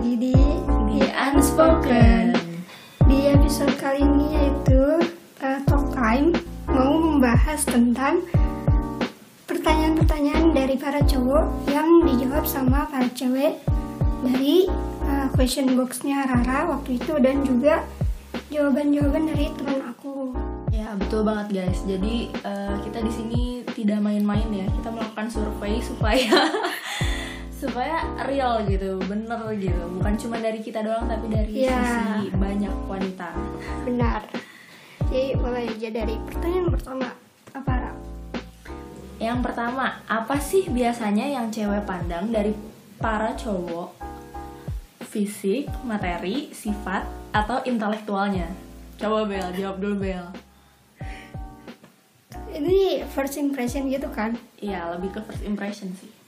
lagi di The Unspoken. Di episode kali ini yaitu uh, Talk Time mau membahas tentang pertanyaan-pertanyaan dari para cowok yang dijawab sama para cewek dari uh, question boxnya Rara waktu itu dan juga jawaban-jawaban dari teman aku. Ya betul banget guys. Jadi uh, kita di sini tidak main-main ya. Kita melakukan survei supaya supaya real gitu, bener gitu. Bukan cuma dari kita doang, tapi dari Ya. sisi banyak wanita. Benar. Jadi mulai aja dari pertanyaan pertama apa? Yang pertama, apa sih biasanya yang cewek pandang dari para cowok? Fisik, materi, sifat, atau intelektualnya? Coba Bel, jawab dulu Bel. Ini first impression gitu kan? Iya, lebih ke first impression sih.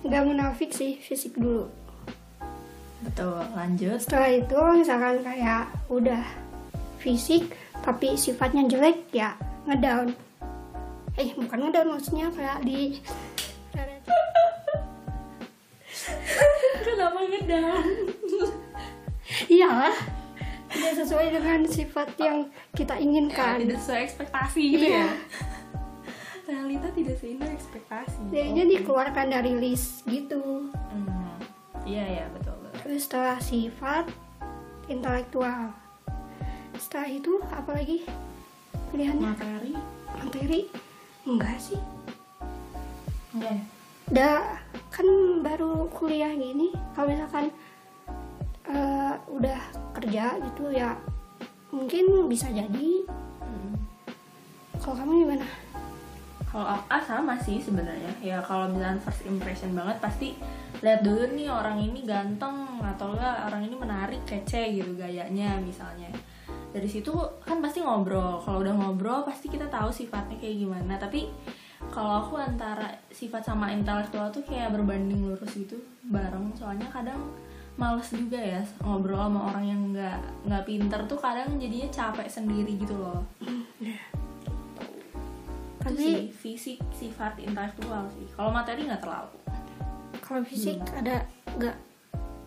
Nggak munafik sih fisik dulu. Betul, lanjut. Setelah itu misalkan kayak udah fisik tapi sifatnya jelek ya ngedown. Eh bukan ngedown maksudnya kayak di Kenapa ngedang? Iya tidak sesuai dengan sifat yang kita inginkan. tidak sesuai ekspektasi gitu Iya. ya realita tidak seindah ekspektasi Jadinya Oke. dikeluarkan dari list gitu. Hmm. iya iya betul betul Terus setelah sifat intelektual. Setelah itu apa lagi pilihannya? materi Materi? Enggak sih. enggak ya? udah kan baru kuliah gini kalau misalkan eh, udah kerja gitu ya mungkin bisa jadi Hmm. kalau kamu gimana kalau ah sama sih sebenarnya. Ya kalau misalnya first impression banget pasti lihat dulu nih orang ini ganteng atau enggak orang ini menarik kece gitu gayanya misalnya. Dari situ kan pasti ngobrol. Kalau udah ngobrol pasti kita tahu sifatnya kayak gimana. Tapi kalau aku antara sifat sama intelektual tuh kayak berbanding lurus gitu bareng. Soalnya kadang males juga ya ngobrol sama orang yang nggak nggak pinter tuh kadang jadinya capek sendiri gitu loh. Itu tapi sih fisik sifat intelektual sih. Kalau materi nggak terlalu. Kalau fisik ada nggak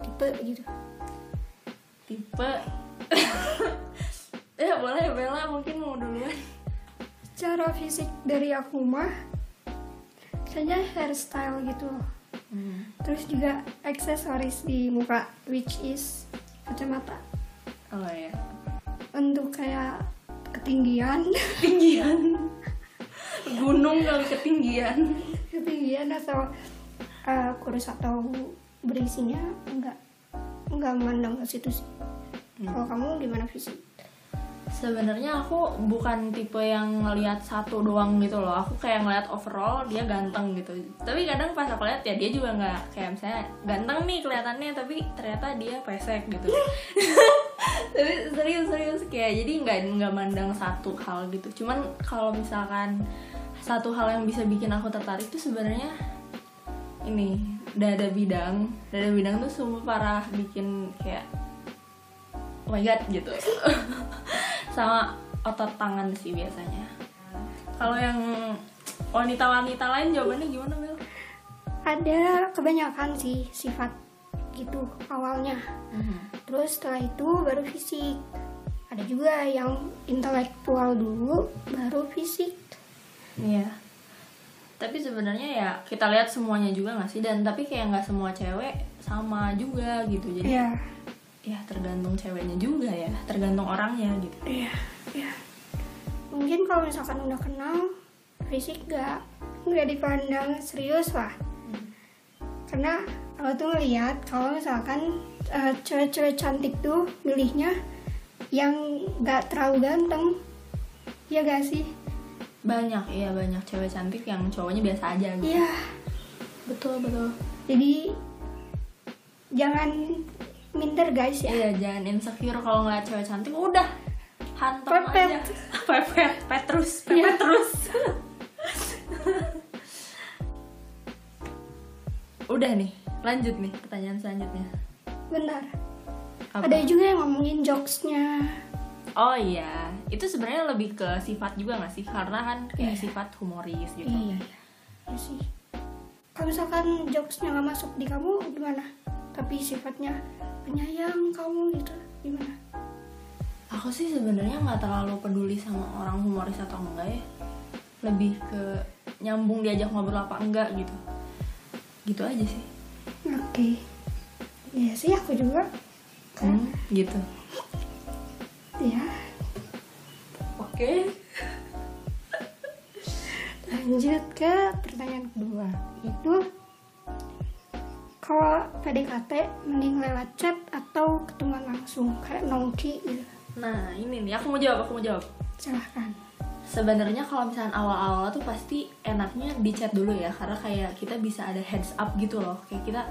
tipe gitu? Tipe? Ya boleh Bella mungkin mau duluan. Cara fisik dari aku mah misalnya hairstyle gitu. Terus juga aksesoris di muka which is kacamata. Oh ya untuk kayak ketinggian. Ketinggian gunung kali ketinggian. Ketinggian atau uh, kurus atau berisinya enggak enggak mandang ke situ sih. Kalau kamu gimana fisik sebenarnya aku bukan tipe yang ngelihat satu doang gitu loh. Aku kayak ngelihat overall dia ganteng gitu. Tapi kadang pas aku lihat ya dia juga nggak kayak misalnya ganteng nih kelihatannya tapi ternyata dia pesek gitu tapi serius serius kayak jadi nggak nggak mandang satu hal gitu. Cuman kalau misalkan satu hal yang bisa bikin aku tertarik tuh sebenarnya ini dada bidang. Dada bidang tuh semua parah bikin kayak oh my god gitu. Sama otot tangan sih biasanya. Kalau yang wanita-wanita lain jawabannya gimana Bel? ada kebanyakan sih sifat gitu awalnya. Terus setelah itu baru fisik. Ada juga yang intelektual dulu baru fisik. Iya. Tapi sebenarnya ya kita lihat semuanya juga nggak sih? Dan tapi kayak nggak semua cewek sama juga gitu. Jadi ya ya tergantung ceweknya juga ya, tergantung orangnya gitu. iya iya. Mungkin kalau misalkan udah kenal fisik gak nggak dipandang serius lah karena aku tuh ngeliat kalau misalkan eh, cewek-cewek cantik tuh milihnya yang gak terlalu ganteng ya gak sih Banyak iya banyak cewek cantik yang cowoknya biasa aja gitu. iya Betul betul. jadi jangan minder guys ya Iya jangan insecure kalau ngeliat cewek cantik udah hantam Pepet. aja. Pepet, petrus, pepet Iya. terus. udah nih, lanjut nih pertanyaan selanjutnya. benar Apa? ada juga yang ngomongin jokesnya Oh iya, itu sebenarnya lebih ke sifat juga gak sih? Karena kan kayak Iya. sifat humoris gitu. iya iya sih kalau misalkan jokesnya nggak masuk di kamu gimana tapi sifatnya penyayang kamu gitu gimana aku sih sebenarnya nggak terlalu peduli sama orang humoris atau enggak ya lebih ke nyambung diajak ngobrol apa enggak gitu gitu aja sih. Oke. Ya sih aku juga kan. Hmm, gitu. Ya oke. Lanjut ke pertanyaan kedua. Itu kalau PDKT mending lewat chat atau ketemuan langsung kayak nongki gitu. Nah ini nih. Aku mau jawab aku mau jawab. Silahkan sebenarnya kalau misalnya awal-awal tuh pasti enaknya di chat dulu ya karena kayak kita bisa ada heads up gitu loh. Kayak kita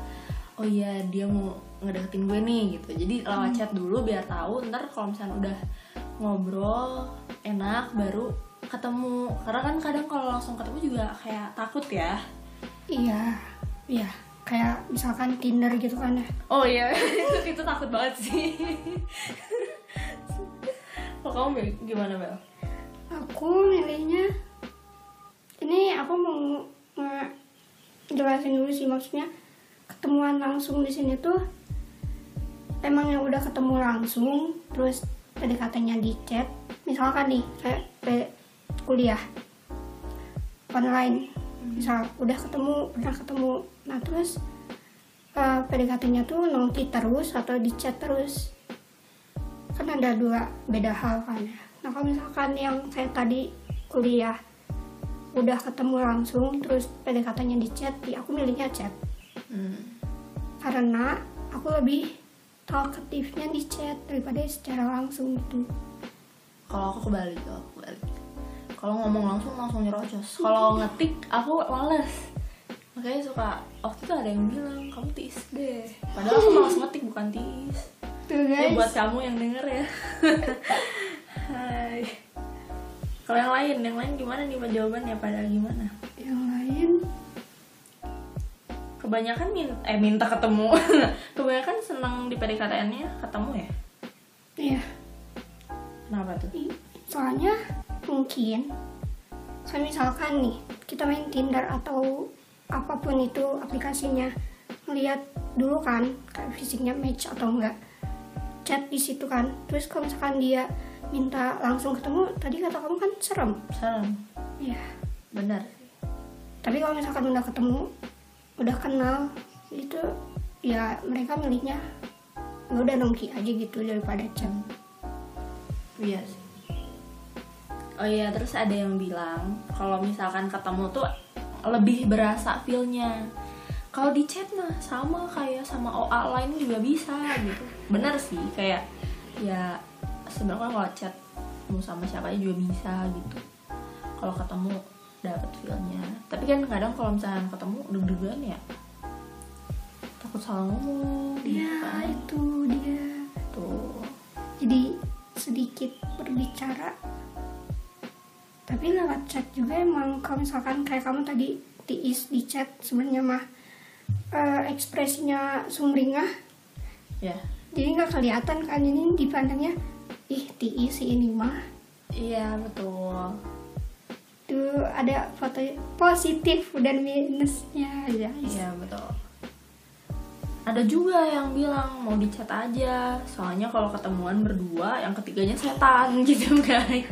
oh iya dia mau ngedeketin gue nih gitu. Jadi lewat chat dulu biar tahu ntar kalau misalnya udah ngobrol enak baru ketemu. Karena kan kadang kalau langsung ketemu juga kayak takut ya. Iya iya. Kayak misalkan Tinder gitu kan ya. Oh iya itu, itu takut banget sih. Kalau kamu gimana Bel? Aku milihnya. Ini aku mau jelasin dulu sih maksudnya ketemuan langsung di sini tuh emang yang udah ketemu langsung terus PDKT-nya di chat misalkan nih kayak kuliah online. Misal udah ketemu udah ketemu. Nah terus eh, PDKT-nya tuh nongki terus atau di chat terus. Kan ada dua beda hal kan ya nah kalau misalkan yang kayak tadi kuliah udah ketemu langsung terus PDKT-nya di chat ya aku milihnya chat. Hmm. karena aku lebih talkatifnya di chat daripada secara langsung gitu. Kalau aku kebalik kalau aku kebalik. Kalau ngomong langsung langsung nyerocos. Kalau ngetik aku males. Makanya suka waktu itu ada yang bilang kamu tiis deh. Padahal aku malas ngetik bukan tiis. Tuh ya guys. buat kamu yang denger ya kalau yang lain yang lain gimana nih jawabannya pada gimana? Yang lain? Kebanyakan min eh minta ketemu. Kebanyakan senang di PDKT-nya ketemu ya? Iya. Kenapa tuh? Soalnya mungkin kayak misalkan nih kita main Tinder atau apa pun itu aplikasinya ngeliat dulu kan kayak fisiknya match atau enggak chat di situ kan. Terus kalau misalkan dia minta langsung ketemu tadi kata kamu kan serem salam ya benar tapi kalau misalkan udah ketemu udah kenal itu ya mereka milihnya ya udah nongki aja gitu daripada chat Iya sih. Oh iya, terus ada yang bilang kalau misalkan ketemu tuh lebih berasa feel-nya. Kalau di chat mah sama kayak sama OA lain juga bisa gitu. Bener sih, kayak ya sebenarnya kalau chat mau sama siapa aja juga bisa gitu. Kalau ketemu dapet feel-nya. Tapi kan kadang kalau misalkan ketemu deg-degan ya takut salah ngomong ya kan. itu dia Tuh. jadi sedikit berbicara tapi lewat chat juga emang kalau misalkan kayak kamu tadi tiis di chat sebenarnya mah eh, ekspresinya sumringah Ya. jadi nggak kelihatan kan ini dipandangnya ih tiis si ini mah Iya, betul. tuh ada foto positif dan minusnya guys Iya betul. Ada juga yang bilang mau dicat aja, soalnya kalau ketemuan berdua, yang ketiganya setan gitu guys.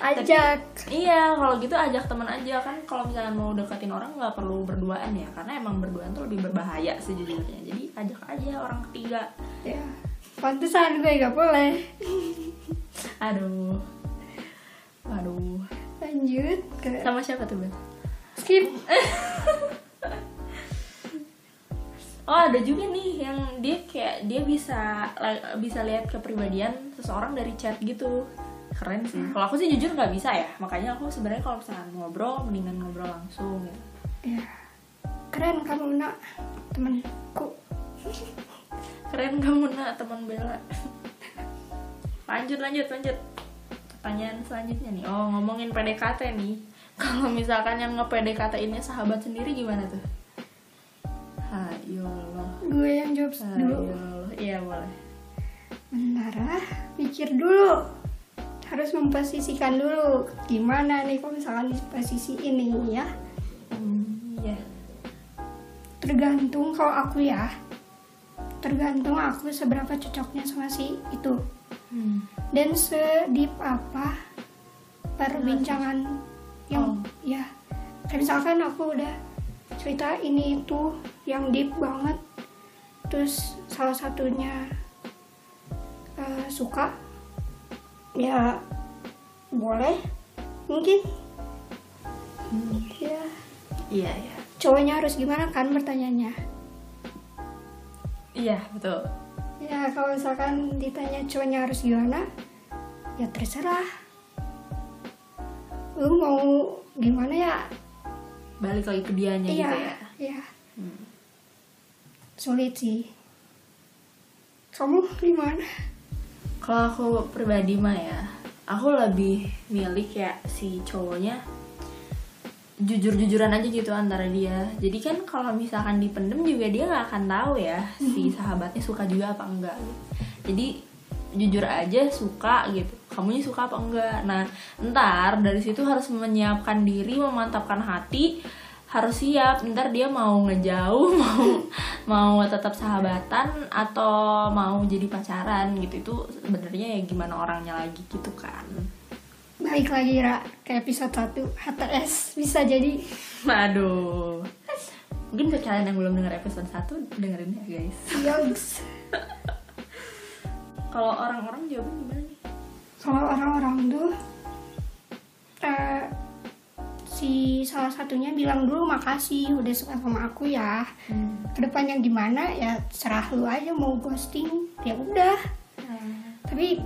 ajak Iya, kalau gitu ajak teman aja kan. Kalau misalnya mau deketin orang nggak perlu berduaan ya, karena emang berduaan tuh lebih berbahaya sejujurnya. Jadi ajak aja orang ketiga. ya pantesan gue gak boleh Aduh, aduh. lanjut ke Sama siapa tuh Bel? skip Oh ada juga nih yang dia kayak dia bisa bisa lihat kepribadian seseorang dari chat gitu keren sih. Kalau aku sih jujur nggak bisa ya, makanya aku sebenarnya kalau misalnya ngobrol mendingan ngobrol langsung gitu. ya keren kamu nak temanku Keren kamu nak teman Bella. Lanjut lanjut lanjut. Pertanyaan selanjutnya nih. Oh ngomongin PDKT nih. Kalau misalkan yang nge PDKT ini sahabat sendiri gimana tuh? Hayo Allah. gue yang jawab dulu. Iya boleh. bentar ah mikir dulu harus memposisikan dulu gimana nih kalau misalkan di posisi ini ya Hmm, iya. tergantung kalau aku ya tergantung aku seberapa cocoknya sama si itu Hmm. dan sedip apa perbincangan yang Oh. ya kayak misalkan aku udah cerita ini itu yang deep banget terus salah satunya eh, suka ya boleh mungkin ya Iya, iya. cowoknya harus gimana kan pertanyaannya Iya, betul. Ya kalau misalkan ditanya cowoknya harus gimana ya terserah. Lu mau gimana ya? Balik lagi ke dianya iya gitu ya. iya. Hmm. sulit sih. Kamu gimana? Kalau aku pribadi mah ya, aku lebih milih kayak si cowoknya jujur-jujuran aja gitu antara dia. Jadi kan kalau misalkan dipendem juga dia nggak akan tahu ya si sahabatnya suka juga apa enggak. Gitu. Jadi jujur aja suka gitu. Kamunya suka apa enggak. Nah, ntar dari situ harus menyiapkan diri, memantapkan hati, harus siap ntar dia mau ngejauh mau mau tetap sahabatan atau mau jadi pacaran gitu itu sebenarnya ya gimana orangnya lagi gitu kan balik lagi Ra ke episode 1 HTS bisa jadi. Aduh mungkin buat kalian yang belum dengar episode 1 dengerin ya guys. Yogs kalau orang-orang jawabnya gimana nih? Kalau orang-orang tuh eh, si salah satunya bilang dulu makasih udah suka sama aku ya. Ke depannya gimana ya serah lu aja mau ghosting. Ya udah. Tapi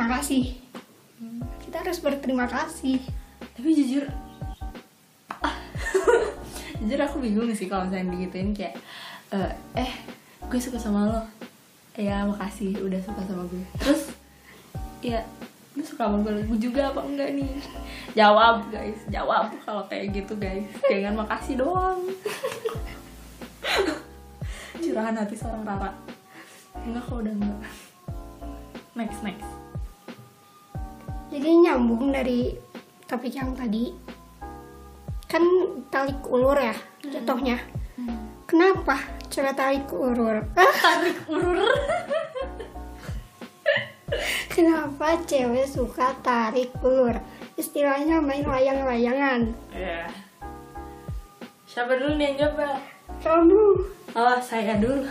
makasih kita harus berterima kasih. Tapi jujur ah, jujur aku bingung sih kalau misalnya digituin kayak eh, eh gue suka sama lo. Ya makasih udah suka sama gue. Terus ya lu suka sama gue gue juga apa enggak nih? Jawab guys jawab kalau kayak gitu guys. Jangan makasih doang. Curahan hati seorang Rara. Enggak kok udah enggak. Next next jadi nyambung dari topik yang tadi kan talik ulur ya jatuhnya. Kenapa cewek tarik ulur? Ah, tarik urur kenapa cewek suka tarik ulur? Istilahnya main layang-layangan ya siapa dulu nih yang jawab kamu Oh, saya dulu.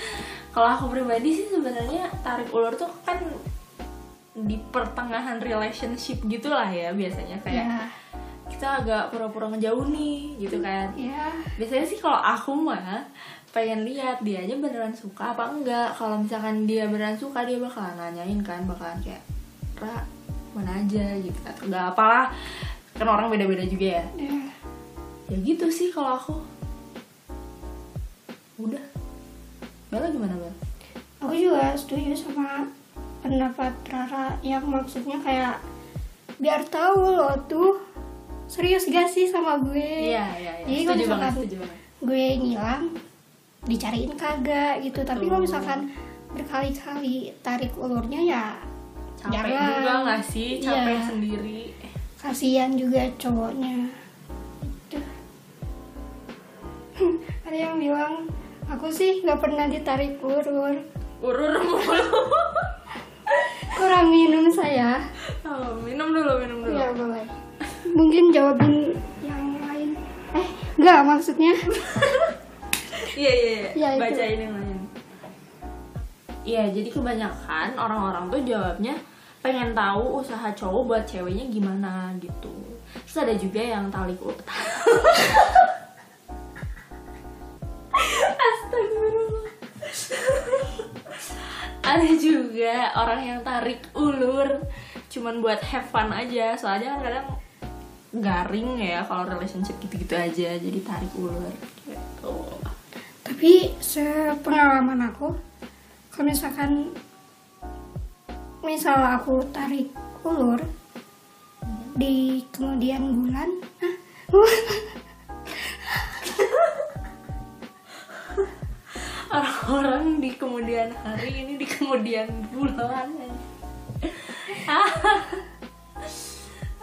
Kalau aku pribadi sih sebenarnya tarik ulur tuh kan di pertengahan relationship gitulah ya biasanya kayak ya kita agak pura-pura ngejauh nih gitu kan. ya Biasanya sih kalau aku mah pengen lihat dia aja beneran suka apa enggak. Kalau misalkan dia beneran suka dia bakalan nanyain kan, bakalan kayak Ra, mana aja gitu enggak apalah. Kan orang beda-beda juga ya. ya Ya gitu sih kalau aku. Udah. Bella gimana, Bel? aku juga setuju sama pendapat Rara yang maksudnya kayak biar tahu lo tuh serius gak sih sama gue Iya, iya, iya. Jadi Setuju banget, setuju banget. gue ngilang dicariin kagak gitu tapi kalau misalkan berkali-kali tarik ulurnya ya Capek jangan. juga gak sih? Capek Iya. sendiri. kasihan juga cowoknya Gitu. ada yang bilang aku sih nggak pernah ditarik ulur Urur mulu. kurang minum saya Oh, minum dulu, minum dulu. ya boleh mungkin jawabin yang lain eh nggak maksudnya Iya, iya, iya. Iya. Bacain yang lain. Iya, jadi kebanyakan orang-orang tuh jawabnya pengen tahu usaha cowok buat ceweknya gimana gitu. Terus ada juga yang talik ada juga orang yang tarik ulur cuman buat have fun aja. Soalnya kan kadang garing ya kalau relationship gitu-gitu aja jadi tarik ulur gitu. Tapi sepengalaman aku kalau misalkan misal aku tarik ulur di kemudian bulan ah, kemudian hari ini di kemudian bulan.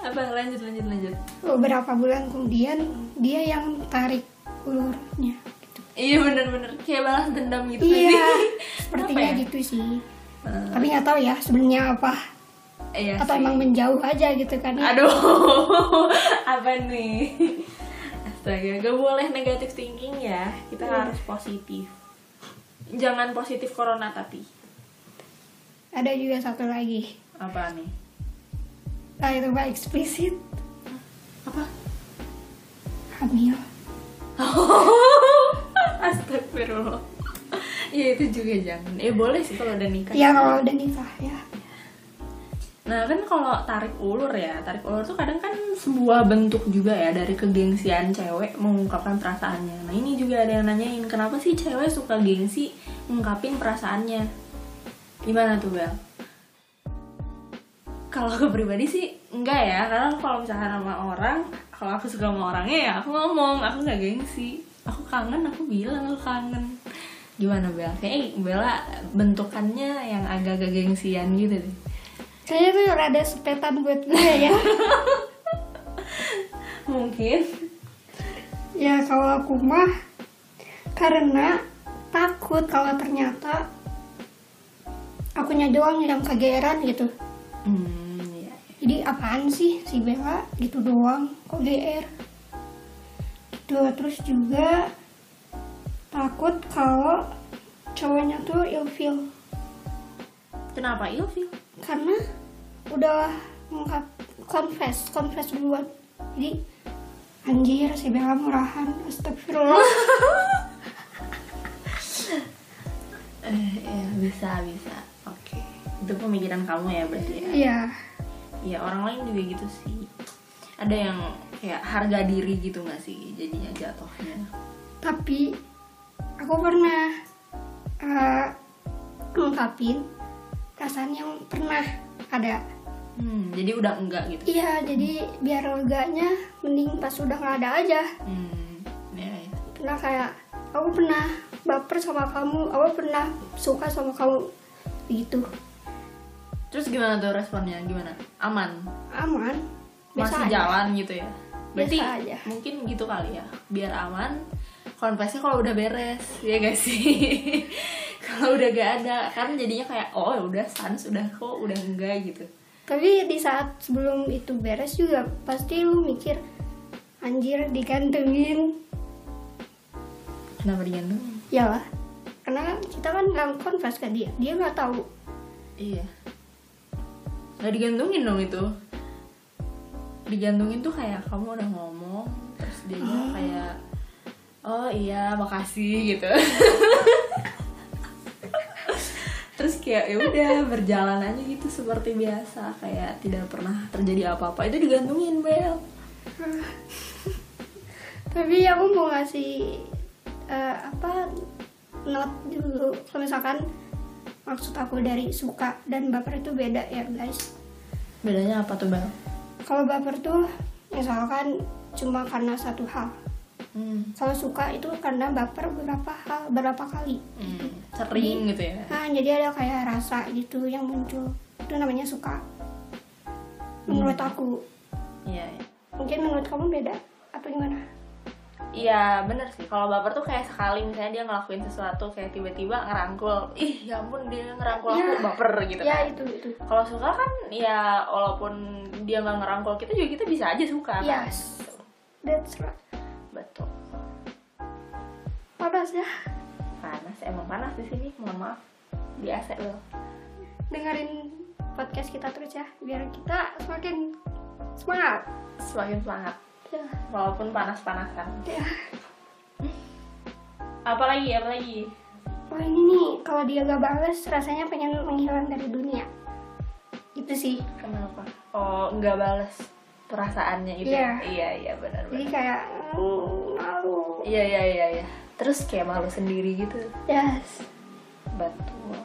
Apa? Lanjut lanjut lanjut. Beberapa bulan kemudian dia yang tarik ulurnya. Gitu. iya bener-bener kayak balas dendam gitu iya sih. sepertinya ya? gitu sih. Eh, tapi nggak tahu ya sebenarnya apa? Iya atau sih. emang menjauh aja gitu kan? Ya aduh apa nih? Astaga gak boleh negatif thinking ya. Kita Iya. harus positif jangan positif corona tapi. Ada juga satu lagi. Apa nih? Nah itu mah eksplisit apa? Hamil. Astagfirullah. Ya itu juga jangan. Eh boleh sih kalau udah nikah. Ya kalau udah nikah ya Nah kan kalau tarik ulur ya Tarik ulur tuh kadang kan sebuah bentuk juga ya Dari kegengsian cewek mengungkapkan perasaannya. Nah ini juga ada yang nanyain Kenapa sih cewek suka gengsi ngungkapin perasaannya? Gimana tuh Bel? Kalau aku pribadi sih enggak ya. Karena kalau misalkan sama orang Kalau aku suka sama orangnya ya aku ngomong Aku nggak gengsi. Aku kangen aku bilang aku kangen. Gimana Bel? Kayaknya Bella bentukannya yang agak-agak gengsian gitu deh kayaknya tuh rada sepetan buat gue ya. Mungkin. Ya kalau aku mah karena takut kalau ternyata akunya doang yang kegeeran gitu. Hmm, iya. jadi apaan sih si Bella gitu doang? Kok GR gitu terus juga takut kalau cowoknya tuh ilfeel Kenapa ilfil? Karena udah ngungkap confess confess duluan jadi anjir si Bella murahan astagfirullah Eh, ya bisa bisa. Oke. Itu pemikiran kamu ya berarti ya. iya Iya orang lain juga gitu sih. Ada yang kayak harga diri gitu nggak sih jadinya jatuhnya. tapi aku pernah eh, ngungkapin perasaan yang pernah ada Hmm, jadi udah enggak gitu. iya jadi biar leganya mending pas udah nggak ada aja Hmm, ya, ya. pernah kayak aku pernah baper sama kamu aku pernah suka sama kamu gitu Terus gimana tuh responnya? Gimana? Aman? aman biasa Masih aja. jalan gitu ya? Berarti Biasa aja. mungkin gitu kali ya. Biar aman. Konfesnya kalau udah beres, ya gak sih? kalau udah gak ada, kan jadinya kayak oh ya udah sans udah kok udah enggak gitu. tapi di saat sebelum itu beres juga pasti lu mikir anjir digantungin Kenapa digantungin? ya lah karena kita kan nggak confess ke dia dia nggak tahu Iya. Gak digantungin dong itu. Digantungin tuh kayak kamu udah ngomong, terus dia kayak oh iya makasih gitu. terus kayak ya udah berjalan aja gitu seperti biasa. Kayak tidak pernah terjadi apa-apa. Itu digantungin bel. Tapi aku mau ngasih eh, apa note dulu. Kalau misalkan maksud aku dari suka dan baper itu beda ya guys. Bedanya apa tuh bel? Kalau baper tuh misalkan cuma karena satu hal hmm. kalau suka itu karena baper beberapa hal beberapa kali. Hmm, sering gitu ya? nah jadi ada kayak rasa gitu yang muncul. Itu namanya suka. Menurut aku. Iya iya. Mungkin menurut kamu beda atau gimana? Iya bener sih. Kalau baper tuh kayak sekali misalnya dia ngelakuin sesuatu kayak tiba-tiba ngerangkul. Ih ya ampun dia ngerangkul aku Ya. baper gitu ya kan. itu itu. Kalau suka kan ya walaupun dia nggak ngerangkul kita juga kita bisa aja suka kan. Yes. That's right betul. Panas ya? Panas emang panas di sini mohon maaf. Di AC loh. Dengerin podcast kita terus ya biar kita semakin semangat. Semakin semangat. Ya. Walaupun panas-panasan. Ya. Apalagi apalagi oh ini nih kalau dia gak bales rasanya pengen menghilang dari dunia. Itu sih. Kenapa? Oh nggak bales perasaannya itu Iya. iya iya benar jadi kayak malu iya iya iya iya terus kayak malu sendiri gitu yes Betul.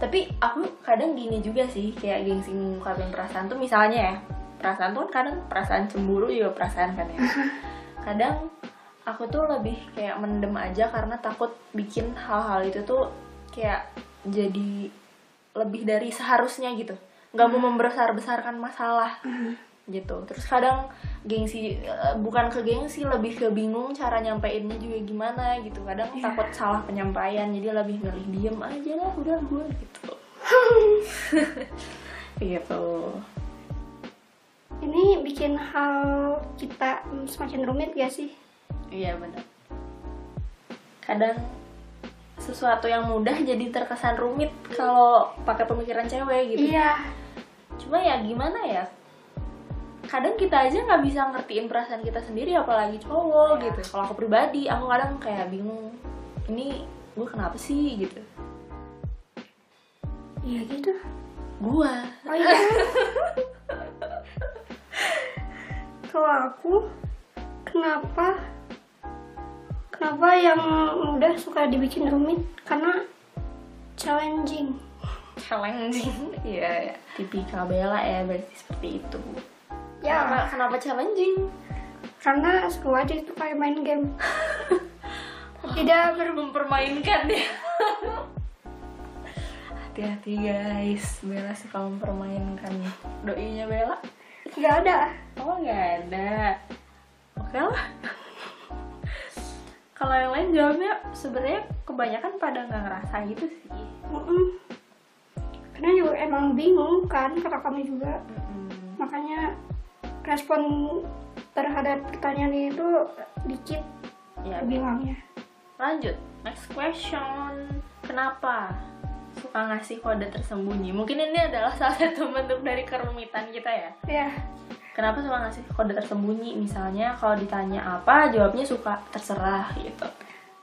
Tapi aku kadang gini juga sih, kayak gengsi ngungkapin perasaan tuh misalnya ya, perasaan tuh kan kadang perasaan cemburu juga perasaan kan ya. Kadang aku tuh lebih kayak mendem aja karena takut bikin hal-hal itu tuh kayak jadi lebih dari seharusnya gitu. Nggak mau membesar-besarkan masalah gitu. Terus kadang gengsi eh, bukan ke gengsi lebih ke bingung cara nyampeinnya juga gimana gitu. Kadang Iya. takut salah penyampaian jadi lebih milih diem aja lah udah gue gitu. Gitu. Ini bikin hal kita semakin rumit gak sih? iya benar kadang sesuatu yang mudah jadi terkesan rumit kalau pakai pemikiran cewek gitu. Iya. cuma ya gimana ya kadang kita aja nggak bisa ngertiin perasaan kita sendiri apalagi cowok gitu kalau aku pribadi aku kadang kayak bingung ini gue kenapa sih gitu Iya gitu. gua Oh iya. Kalau aku, kenapa kenapa yang mudah suka dibikin rumit? Karena challenging. challenging iya ya. tipikal Bella ya berarti seperti itu Ya, kenapa, kenapa challenging karena seru aja itu kayak main game. Tidak ber mempermainkan ya hati-hati guys Bella suka mempermainkan doinya Bella nggak ada. Oh nggak ada. Oke lah. Kalau yang lain jawabnya sebenarnya kebanyakan pada nggak ngerasa gitu sih. Mm-mm. Karena juga emang bingung kan kata kami juga. Mm-mm. Makanya respon terhadap pertanyaan itu dikit Ya, bilangnya. lanjut. Next question. Kenapa suka ngasih kode tersembunyi? Mungkin ini adalah salah satu bentuk dari kerumitan kita ya. Ya, Kenapa suka ngasih kode tersembunyi? Misalnya kalau ditanya apa, jawabnya suka terserah gitu.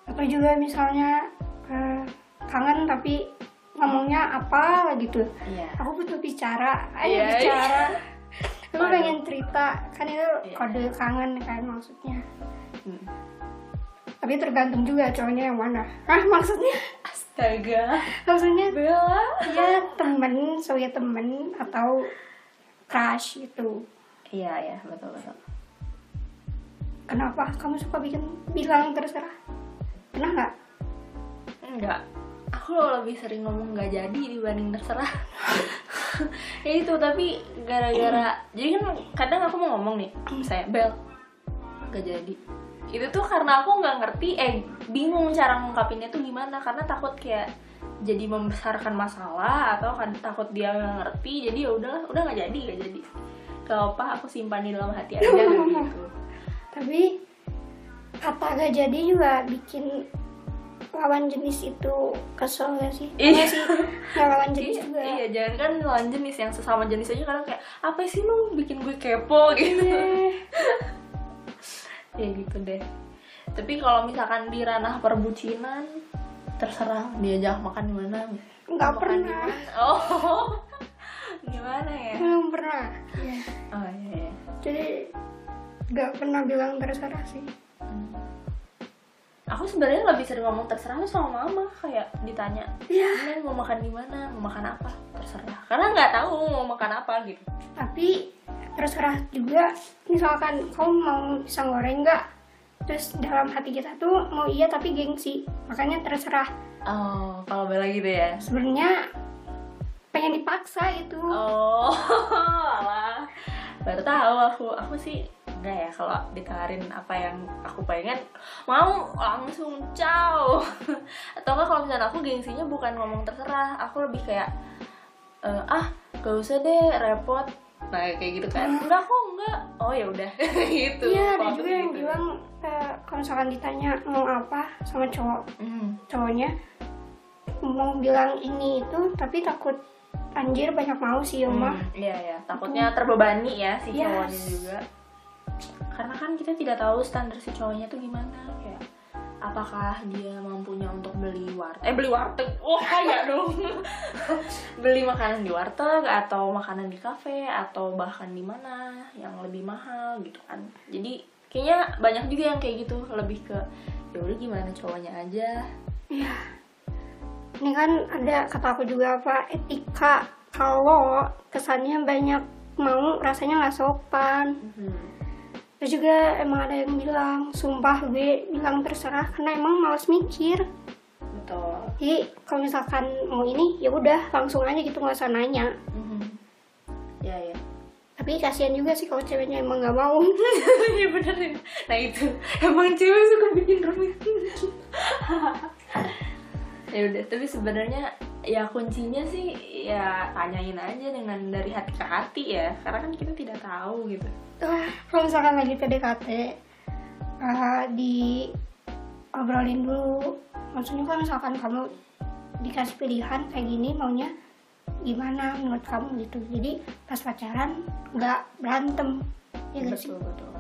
atau juga misalnya eh, kangen tapi ngomongnya apa gitu. Iya. Aku butuh bicara, ayo Iya, bicara. Waduh. pengen cerita, kan itu Iya. kode kangen kan maksudnya. Hmm. Tapi tergantung juga cowoknya yang mana. Ah maksudnya, Astaga. maksudnya Bella. ya temen, soalnya temen atau crush gitu. Iya, iya, betul betul. Kenapa kamu suka bikin bilang terserah? Pernah nggak? Enggak. Aku lebih sering ngomong nggak jadi dibanding terserah. ya itu tapi gara-gara jadi kan kadang aku mau ngomong nih saya bel nggak jadi. Itu tuh karena aku nggak ngerti eh bingung cara ngungkapinnya tuh gimana karena takut kayak jadi membesarkan masalah atau kan takut dia nggak ngerti jadi ya udahlah udah nggak jadi nggak jadi. Kalau apa aku simpan di dalam hati aja gitu. Tapi kata gak jadi juga bikin lawan jenis itu kesel gak sih? Iya. Iya sih, lawan jenis iya, juga. iya jangan kan lawan jenis yang sesama jenis aja kadang kayak apa sih lu bikin gue kepo gitu ya gitu deh tapi kalau misalkan di ranah perbucinan terserah diajak makan di mana Nggak Makan pernah. di mana? oh gimana ya Belum pernah. Iya. oh iya, iya. Jadi nggak pernah bilang terserah sih. Hmm. Aku sebenarnya lebih sering ngomong terserah tuh sama mama kayak ditanya. "Ini mau makan di mana mau makan apa terserah karena nggak tahu mau makan apa gitu Tapi terserah juga. Misalkan kamu mau pisang goreng nggak? Terus dalam hati kita tuh mau iya tapi gengsi. Makanya terserah. oh kalau bela gitu ya Sebenarnya pengen dipaksa itu. Oh, alah. Baru tahu aku. Aku sih enggak ya kalau ditawarin apa yang aku pengen mau langsung caw. Atau enggak kalau misalnya aku gengsinya bukan ngomong terserah, aku lebih kayak eh, ah, gak usah deh repot. Nah, kayak gitu kan. Enggak kok, enggak. Oh, ya udah. gitu. Iya, ada juga yang gitu. bilang eh, kalau misalkan ditanya mau apa sama cowok Hmm. cowoknya mau bilang ini itu tapi takut anjir banyak mau sih Oma. Hmm, Iya ya, takutnya terbebani ya si Yes. cowoknya juga. Karena kan kita tidak tahu standar si cowoknya tuh gimana kayak apakah dia mampunya untuk beli warteg? Eh beli warteg. Oh kaya dong. Beli makanan di warteg atau makanan di kafe atau bahkan di mana yang lebih mahal gitu kan. Jadi kayaknya banyak juga yang kayak gitu. Lebih ke ya udah gimana cowoknya aja? Iya. Ini kan ada kata aku juga apa etika. Kalau kesannya banyak mau rasanya nggak sopan. Hmm. Terus juga emang ada yang bilang sumpah gue bilang terserah karena emang males mikir. betul Jadi kalau misalkan mau ini ya udah langsung aja gitu nggak usah nanya. Mhm. ya ya Tapi kasihan juga sih kalau ceweknya emang nggak mau Iya bener ya. Nah itu emang cewek suka bikin rumit. ya udah, tapi sebenarnya ya kuncinya sih ya tanyain aja dengan dari hati ke hati ya, karena kan kita tidak tahu gitu. Ah, kalau misalkan lagi PDKT ah, di obrolin dulu maksudnya kan misalkan kamu dikasih pilihan kayak gini maunya gimana menurut kamu gitu jadi pas pacaran nggak berantem ya gak sih betul betul.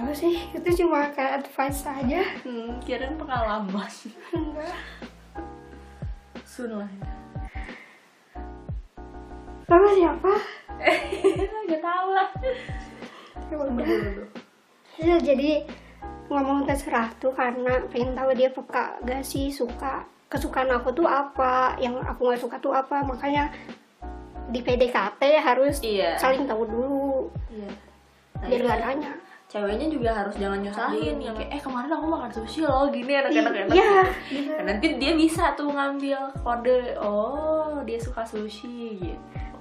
apa sih itu cuma kayak advice aja Hmm, kirain pengalaman. enggak Sun lah. Sama siapa Gak tau lah. ya udah ya, jadi ngomong terserah tuh karena pengen tahu dia peka gak sih suka kesukaan aku tuh apa yang aku nggak suka tuh apa makanya di PDKT harus Iya. saling tahu dulu Iya. Nah, biar iya. gak nanya ceweknya juga harus jangan nyusahin yang kayak eh kemarin aku makan sushi loh gini enak-enak enak iya gitu. Nah, nanti dia bisa tuh ngambil kode oh dia suka sushi gitu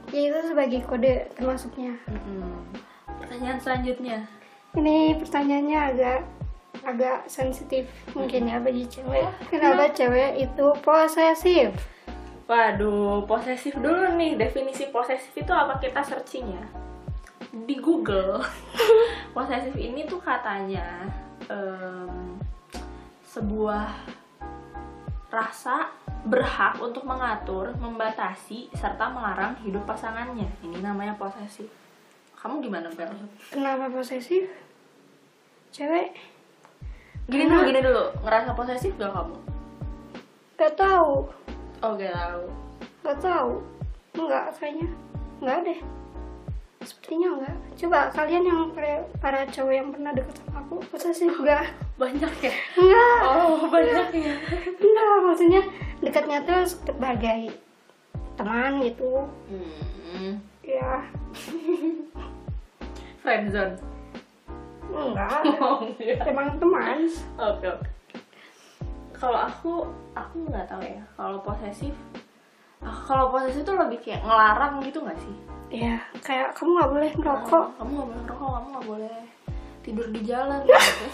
ya itu sebagai kode termasuknya. Mm-mm. pertanyaan selanjutnya. Ini pertanyaannya agak agak sensitif. Mungkin ya bagi cewek. Kenapa cewek itu posesif? Waduh posesif dulu nih. Definisi posesif itu apa? Kita searching ya. Di Google. Posesif ini tuh katanya em, sebuah rasa berhak untuk mengatur, membatasi, serta melarang hidup pasangannya. Ini namanya posesif. Kamu gimana, Bel? kenapa posesif cewek Gini dulu, gini dulu. Ngerasa posesif gak kamu? gak tahu Oh, gak tahu. gak tahu enggak kayaknya enggak deh sepertinya enggak coba kalian yang para, para cowok yang pernah deket sama aku posesif enggak Banyak ya? enggak Oh, banyak ya. enggak maksudnya dekatnya tuh sebagai teman gitu Hmm. ya Friendzone. enggak Oh, iya. emang teman Oke, oke. Kalau aku, aku nggak tahu ya. Kalau posesif, kalau posesif itu lebih kayak ngelarang gitu nggak sih? ya kayak kamu nggak boleh merokok Kamu nggak boleh ngerokok, kamu nggak boleh tidur di jalan gitu.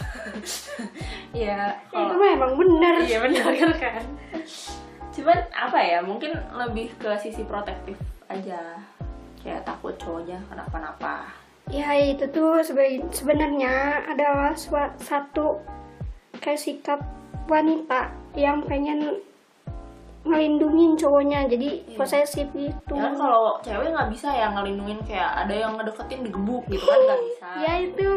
ya, itu kalau mah emang bener iya benar kan. Cuman apa ya? Mungkin lebih ke sisi protektif aja. Kayak takut cowoknya kenapa-napa. ya itu tuh sebenarnya adalah satu kayak sikap wanita yang pengen ngelindungin cowoknya jadi Iya. posesif gitu Ya kan kalau cewek nggak bisa ya ngelindungin kayak ada yang ngedeketin digebuk gitu kan nggak bisa. ya itu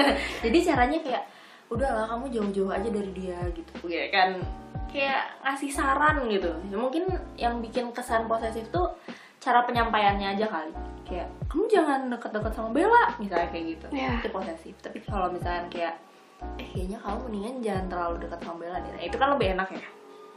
Jadi caranya kayak udahlah kamu jauh-jauh aja dari dia gitu. Kayak kan kayak ngasih saran gitu. Ya, mungkin yang bikin kesan posesif tuh cara penyampaiannya aja kali. Kayak kamu jangan deket-deket sama Bella misalnya kayak gitu. Ya. Itu posesif. Tapi kalau misalnya kayak eh kayaknya kamu mendingan jangan terlalu dekat sama Bella deh. Nah, itu kan lebih enak ya.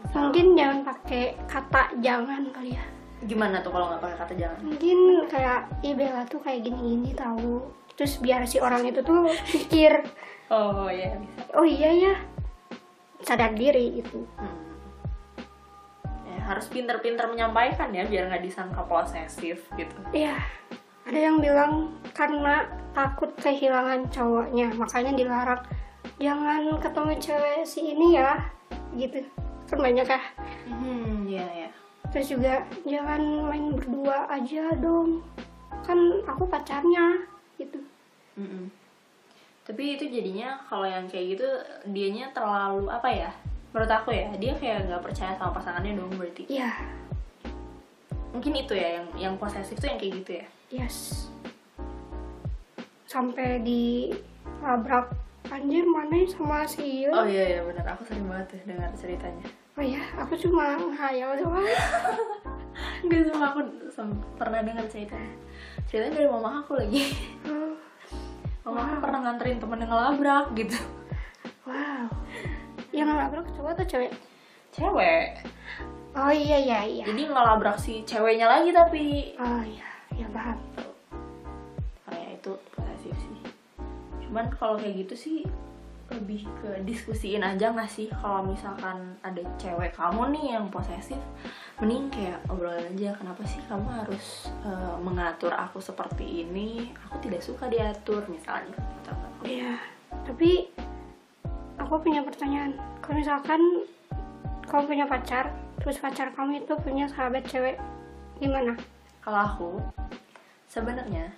Mungkin jangan pakai kata jangan kali ya Gimana tuh kalau nggak pakai kata jangan? mungkin kayak ih Bella tuh kayak gini-gini tahu terus biar si orang itu tuh pikir Oh iya bisa. oh iya ya sadar diri gitu Hmm. Ya, harus pinter-pinter menyampaikan ya biar nggak disangka posesif gitu. Iya, ada yang bilang karena takut kehilangan cowoknya, makanya dilarang jangan ketemu cewek si ini ya, gitu. Kan banyak ya. Hmm, ya ya. Terus juga jangan main berdua aja dong, kan aku pacarnya, gitu. Mm-mm. Tapi itu jadinya kalau yang kayak gitu dianya terlalu apa ya? Menurut aku ya dia kayak nggak percaya sama pasangannya dong berarti. Iya, Mungkin itu ya yang yang posesif tuh yang kayak gitu ya. yes. Sampai di labrak anjir mana sama si. Oh iya iya benar aku sering banget tuh dengar ceritanya. Oh iya, aku cuma ngayal doang. Enggak semua aku pernah dengar ceritanya. Ceritanya dari mama aku lagi. Oh, Mama aku pernah nganterin temen yang ngelabrak gitu. wow. Yang ngelabrak cowok atau cewek? Cewek. Oh iya iya iya. Jadi ngelabrak si ceweknya lagi tapi Oh iya, ya paham. kayak itu posesif sih. Cuman kalau kayak gitu sih lebih ke diskusiin aja nggak sih kalau misalkan ada cewek kamu nih yang posesif mending kayak obrolin aja kenapa sih kamu harus eh, mengatur aku seperti ini aku tidak suka diatur misalnya. Iya, tapi aku punya pertanyaan. Kalau misalkan kamu punya pacar, terus pacar kamu itu punya sahabat cewek, gimana? kalau aku sebenarnya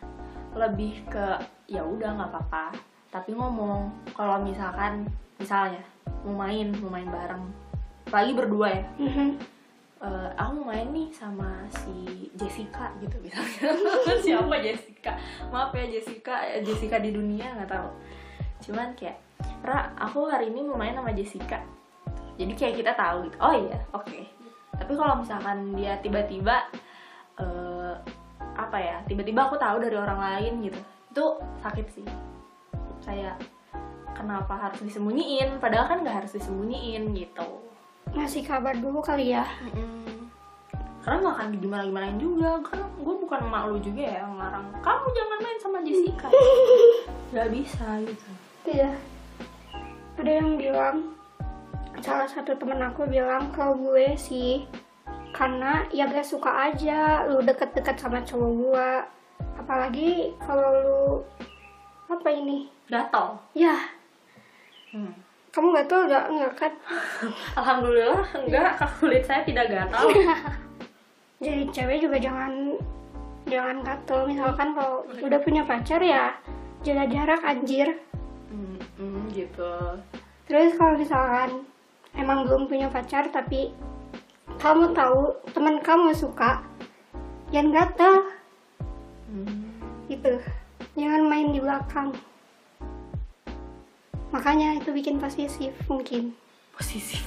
lebih ke ya udah nggak apa-apa tapi ngomong kalau misalkan misalnya mau main mau main bareng. Apalagi berdua ya. Mhm. Eh, aku mau main nih sama si Jessica gitu misalnya. Siapa Jessica? Maaf ya Jessica. Jessica di dunia nggak tahu. Cuman kayak Ra aku hari ini mau main sama Jessica. Jadi kayak kita tahu gitu. Oh iya oke. Tapi kalau misalkan dia tiba-tiba eh, apa ya tiba-tiba aku tahu dari orang lain gitu itu sakit sih kayak kenapa harus disembunyiin padahal kan nggak harus disembunyiin gitu Ngasih kabar dulu kali ya. Mm-mm. Karena nggak akan gimana gimanain juga kan gue bukan emak lu juga ya yang ngarang kamu jangan main sama Jessica nggak bisa gitu Iya. Ada yang bilang, salah satu temen aku bilang kalau gue sih, karena ya gak suka aja lu deket-deket sama cowok gue. Apalagi kalau lu, apa ini? gatal Ya, hmm. kamu gak tau gak? Enggak kan? alhamdulillah enggak kulit saya tidak gatal Jadi cewek juga jangan jangan gatel misalkan kalau udah punya pacar ya jaga jarak anjir Hmm, hmm, gitu Terus kalau misalkan emang belum punya pacar tapi kamu tahu teman kamu suka, jangan gatel Hmm. gitu. Jangan main di belakang. Makanya itu bikin posesif mungkin. posesif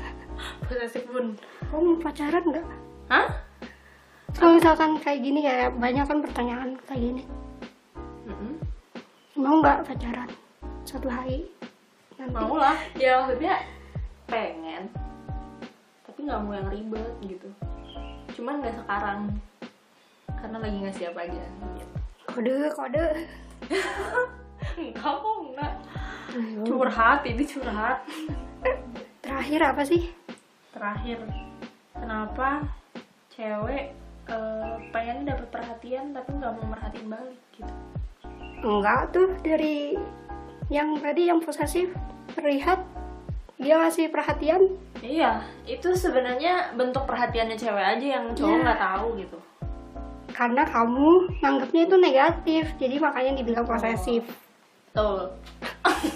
posesif pun Kamu mau pacaran nggak? hah Kalau misalkan kayak gini kayak banyak kan pertanyaan kayak gini. Mm-mm. Mau nggak pacaran satu hari? Nanti. mau lah ya maksudnya pengen tapi nggak mau yang ribet gitu cuman nggak sekarang karena lagi nggak siap aja gitu. Kode kode. kamu nggak curhat ini curhat. Terakhir apa sih? terakhir. Kenapa cewek eh, pengen dapat perhatian tapi nggak mau merhatiin balik gitu? Enggak tuh. Dari yang tadi yang posesif terlihat dia ngasih perhatian. Iya itu sebenarnya bentuk perhatiannya cewek aja yang cowok Iya. nggak tahu gitu karena kamu nganggapnya itu negatif jadi makanya dibilang posesif Betul.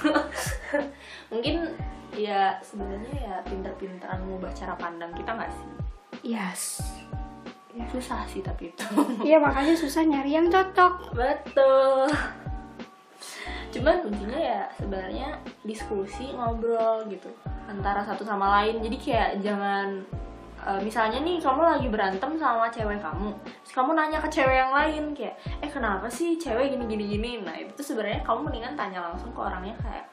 Mungkin ya sebenarnya ya pinter-pinteran ngubah cara pandang kita nggak sih? yes Susah sih tapi itu. iya makanya susah nyari yang cocok Betul. Cuman kuncinya ya sebenarnya diskusi ngobrol gitu antara satu sama lain. Jadi kayak jangan eh, misalnya nih kamu lagi berantem sama cewek kamu, terus kamu nanya ke cewek yang lain kayak, eh kenapa sih cewek gini gini gini? Nah itu tuh sebenarnya kamu mendingan tanya langsung ke orangnya kayak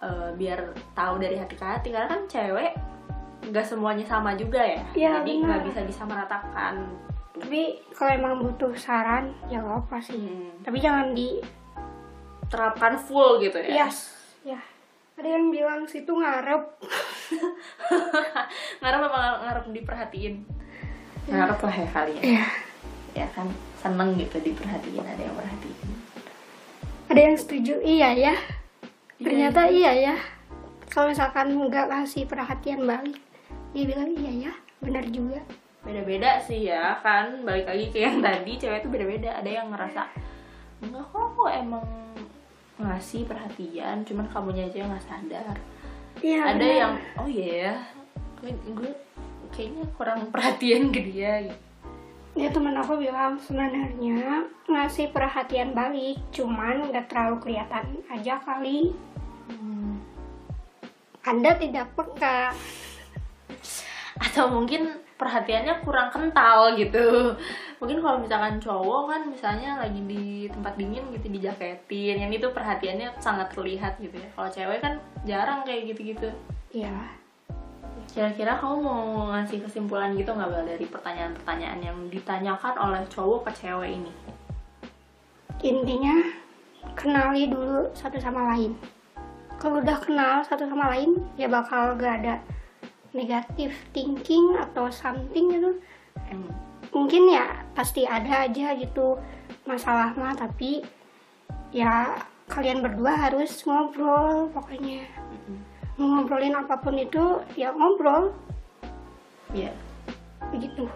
eh, biar tahu dari hati ke hati karena kan cewek nggak semuanya sama juga ya, Iya, jadi nggak bisa disamaratakan. tapi kalau emang butuh saran ya gak apa sih Hmm. tapi jangan di Terapkan full gitu ya. yes ya ada yang bilang situ ngarep. Ngarep apa ngarep diperhatiin? Ngarep lah ya kali ya. Ya ya kan seneng gitu diperhatiin ada yang perhatiin ada yang setuju? Iya ya. Ternyata iya. ya. Kalau misalkan nggak kasih perhatian balik dia bilang iya ya benar juga. Beda-beda sih ya kan? Balik lagi ke yang tadi cewek itu beda-beda. Ada yang ngerasa enggak kok emang ngasih perhatian cuman kamunya aja yang nggak sadar iya ada benar. yang oh iya ya gue, gue kayaknya kurang perhatian ke dia gitu Ya temen aku bilang sebenarnya ngasih perhatian balik, cuman nggak terlalu kelihatan aja kali. Hmm. Anda tidak peka. atau mungkin perhatiannya kurang kental gitu. Mungkin kalau misalkan cowok kan misalnya lagi di tempat dingin gitu dijaketin yang itu perhatiannya sangat terlihat gitu ya. Kalau cewek kan jarang kayak gitu-gitu. Ya, kira-kira kamu mau ngasih kesimpulan gitu nggak Bel dari pertanyaan-pertanyaan yang ditanyakan oleh cowok ke cewek ini? Intinya kenali dulu satu sama lain. kalau udah kenal satu sama lain ya bakal gak ada negatif thinking atau something gitu. Hmm. mungkin ya pasti ada aja gitu masalah mah tapi ya kalian berdua harus ngobrol pokoknya. Mau ngobrolin apa pun itu ya ngobrol. Iya. begitu.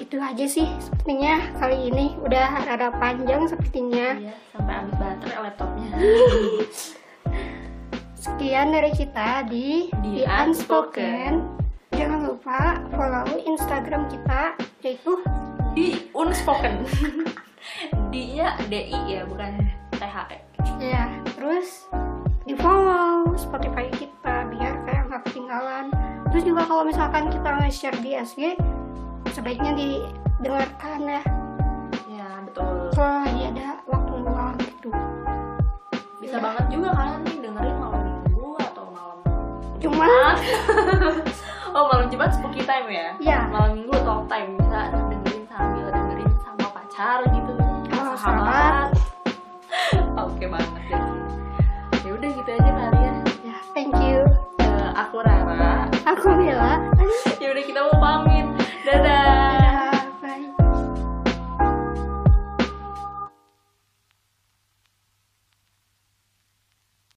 Itu aja sih sepertinya kali ini. Udah rada panjang sepertinya. Iya, sampai habis baterai laptopnya. sekian dari kita di Di The Unspoken jangan lupa follow instagram kita yaitu Di unspoken. D-nya DI ya, bukan TH. ya terus di follow Spotify kita biar kayak nggak ketinggalan terus juga kalau misalkan kita nge-share di SG sebaiknya didengarkan ya Ya, betul. kalau lagi ada waktu luang gitu Bisa Ya. banget juga kalian nih dengerin malam Jumat. oh malam Jumat spooky time ya? Iya. Malam Minggu talk time bisa dengerin sambil dengerin sama pacar gitu. Sama oh, sahabat. Oke mantap ya. Ya udah gitu aja kali ya. Ya thank you. Uh, aku Rara. Aku Mila. ya udah kita mau pamit. Dadah.